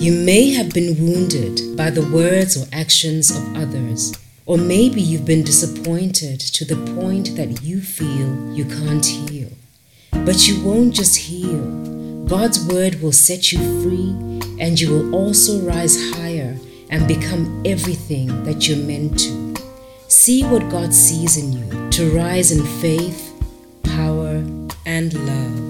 You may have been wounded by the words or actions of others, or maybe you've been disappointed to the point that you feel you can't heal. But you won't just heal, God's word will set you free, and you will also rise higher and become everything that you're meant to. See what God sees in you to rise in faith, power, and love.